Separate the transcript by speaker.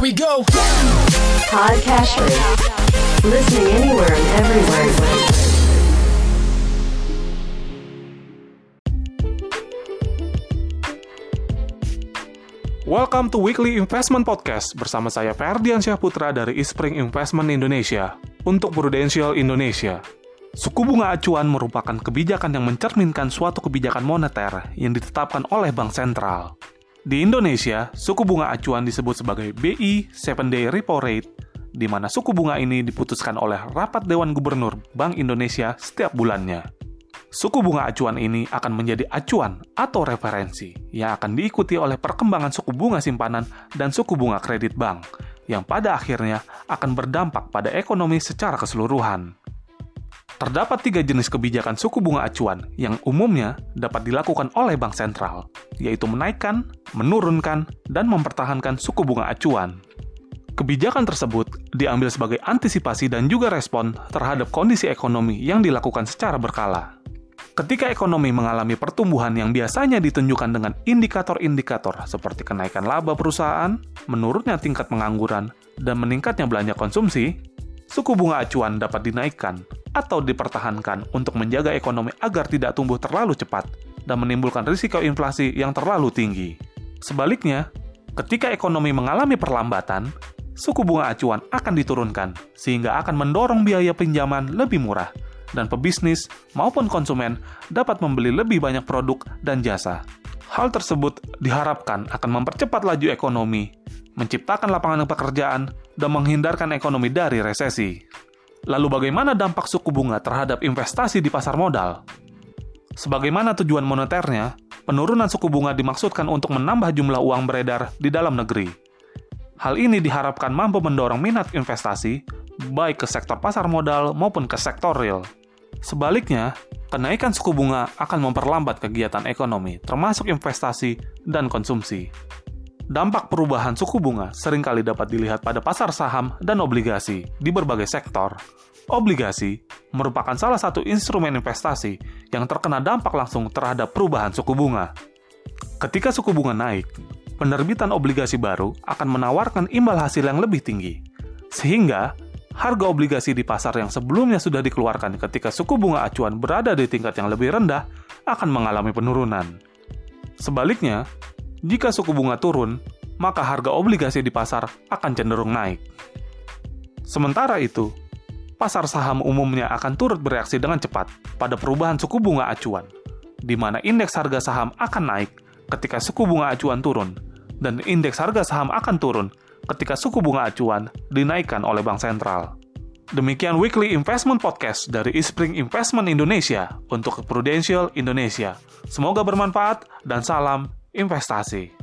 Speaker 1: Here we go.
Speaker 2: Podcasters. Listening anywhere and everywhere.
Speaker 3: Welcome to Weekly Investment Podcast bersama saya Ferdian Syahputra dari Ispring Investment Indonesia untuk Prudential Indonesia. Suku bunga acuan merupakan kebijakan yang mencerminkan suatu kebijakan moneter yang ditetapkan oleh bank sentral. Di Indonesia, suku bunga acuan disebut sebagai BI 7-day repo rate, di mana suku bunga ini diputuskan oleh Rapat Dewan Gubernur Bank Indonesia setiap bulannya. Suku bunga acuan ini akan menjadi acuan atau referensi yang akan diikuti oleh perkembangan suku bunga simpanan dan suku bunga kredit bank, yang pada akhirnya akan berdampak pada ekonomi secara keseluruhan. Terdapat tiga jenis kebijakan suku bunga acuan yang umumnya dapat dilakukan oleh bank sentral, yaitu menaikkan, menurunkan, dan mempertahankan suku bunga acuan. Kebijakan tersebut diambil sebagai antisipasi dan juga respon terhadap kondisi ekonomi yang dilakukan secara berkala. Ketika ekonomi mengalami pertumbuhan yang biasanya ditunjukkan dengan indikator-indikator seperti kenaikan laba perusahaan, menurunnya tingkat pengangguran, dan meningkatnya belanja konsumsi, suku bunga acuan dapat dinaikkan atau dipertahankan untuk menjaga ekonomi agar tidak tumbuh terlalu cepat dan menimbulkan risiko inflasi yang terlalu tinggi. Sebaliknya, ketika ekonomi mengalami perlambatan, suku bunga acuan akan diturunkan sehingga akan mendorong biaya pinjaman lebih murah dan pebisnis maupun konsumen dapat membeli lebih banyak produk dan jasa. Hal tersebut diharapkan akan mempercepat laju ekonomi, menciptakan lapangan pekerjaan, dan menghindarkan ekonomi dari resesi. Lalu bagaimana dampak suku bunga terhadap investasi di pasar modal? Sebagaimana tujuan moneternya, penurunan suku bunga dimaksudkan untuk menambah jumlah uang beredar di dalam negeri. Hal ini diharapkan mampu mendorong minat investasi, baik ke sektor pasar modal maupun ke sektor real. Sebaliknya, kenaikan suku bunga akan memperlambat kegiatan ekonomi, termasuk investasi dan konsumsi. Dampak perubahan suku bunga sering kali dapat dilihat pada pasar saham dan obligasi di berbagai sektor. Obligasi merupakan salah satu instrumen investasi yang terkena dampak langsung terhadap perubahan suku bunga. Ketika suku bunga naik, penerbitan obligasi baru akan menawarkan imbal hasil yang lebih tinggi, sehingga harga obligasi di pasar yang sebelumnya sudah dikeluarkan ketika suku bunga acuan berada di tingkat yang lebih rendah akan mengalami penurunan. Sebaliknya, jika suku bunga turun, maka harga obligasi di pasar akan cenderung naik. Sementara itu, pasar saham umumnya akan turut bereaksi dengan cepat pada perubahan suku bunga acuan, di mana indeks harga saham akan naik ketika suku bunga acuan turun, dan indeks harga saham akan turun ketika suku bunga acuan dinaikkan oleh bank sentral. Demikian Weekly Investment Podcast dari Ispring Investment Indonesia untuk Prudential Indonesia. Semoga bermanfaat dan salam investasi.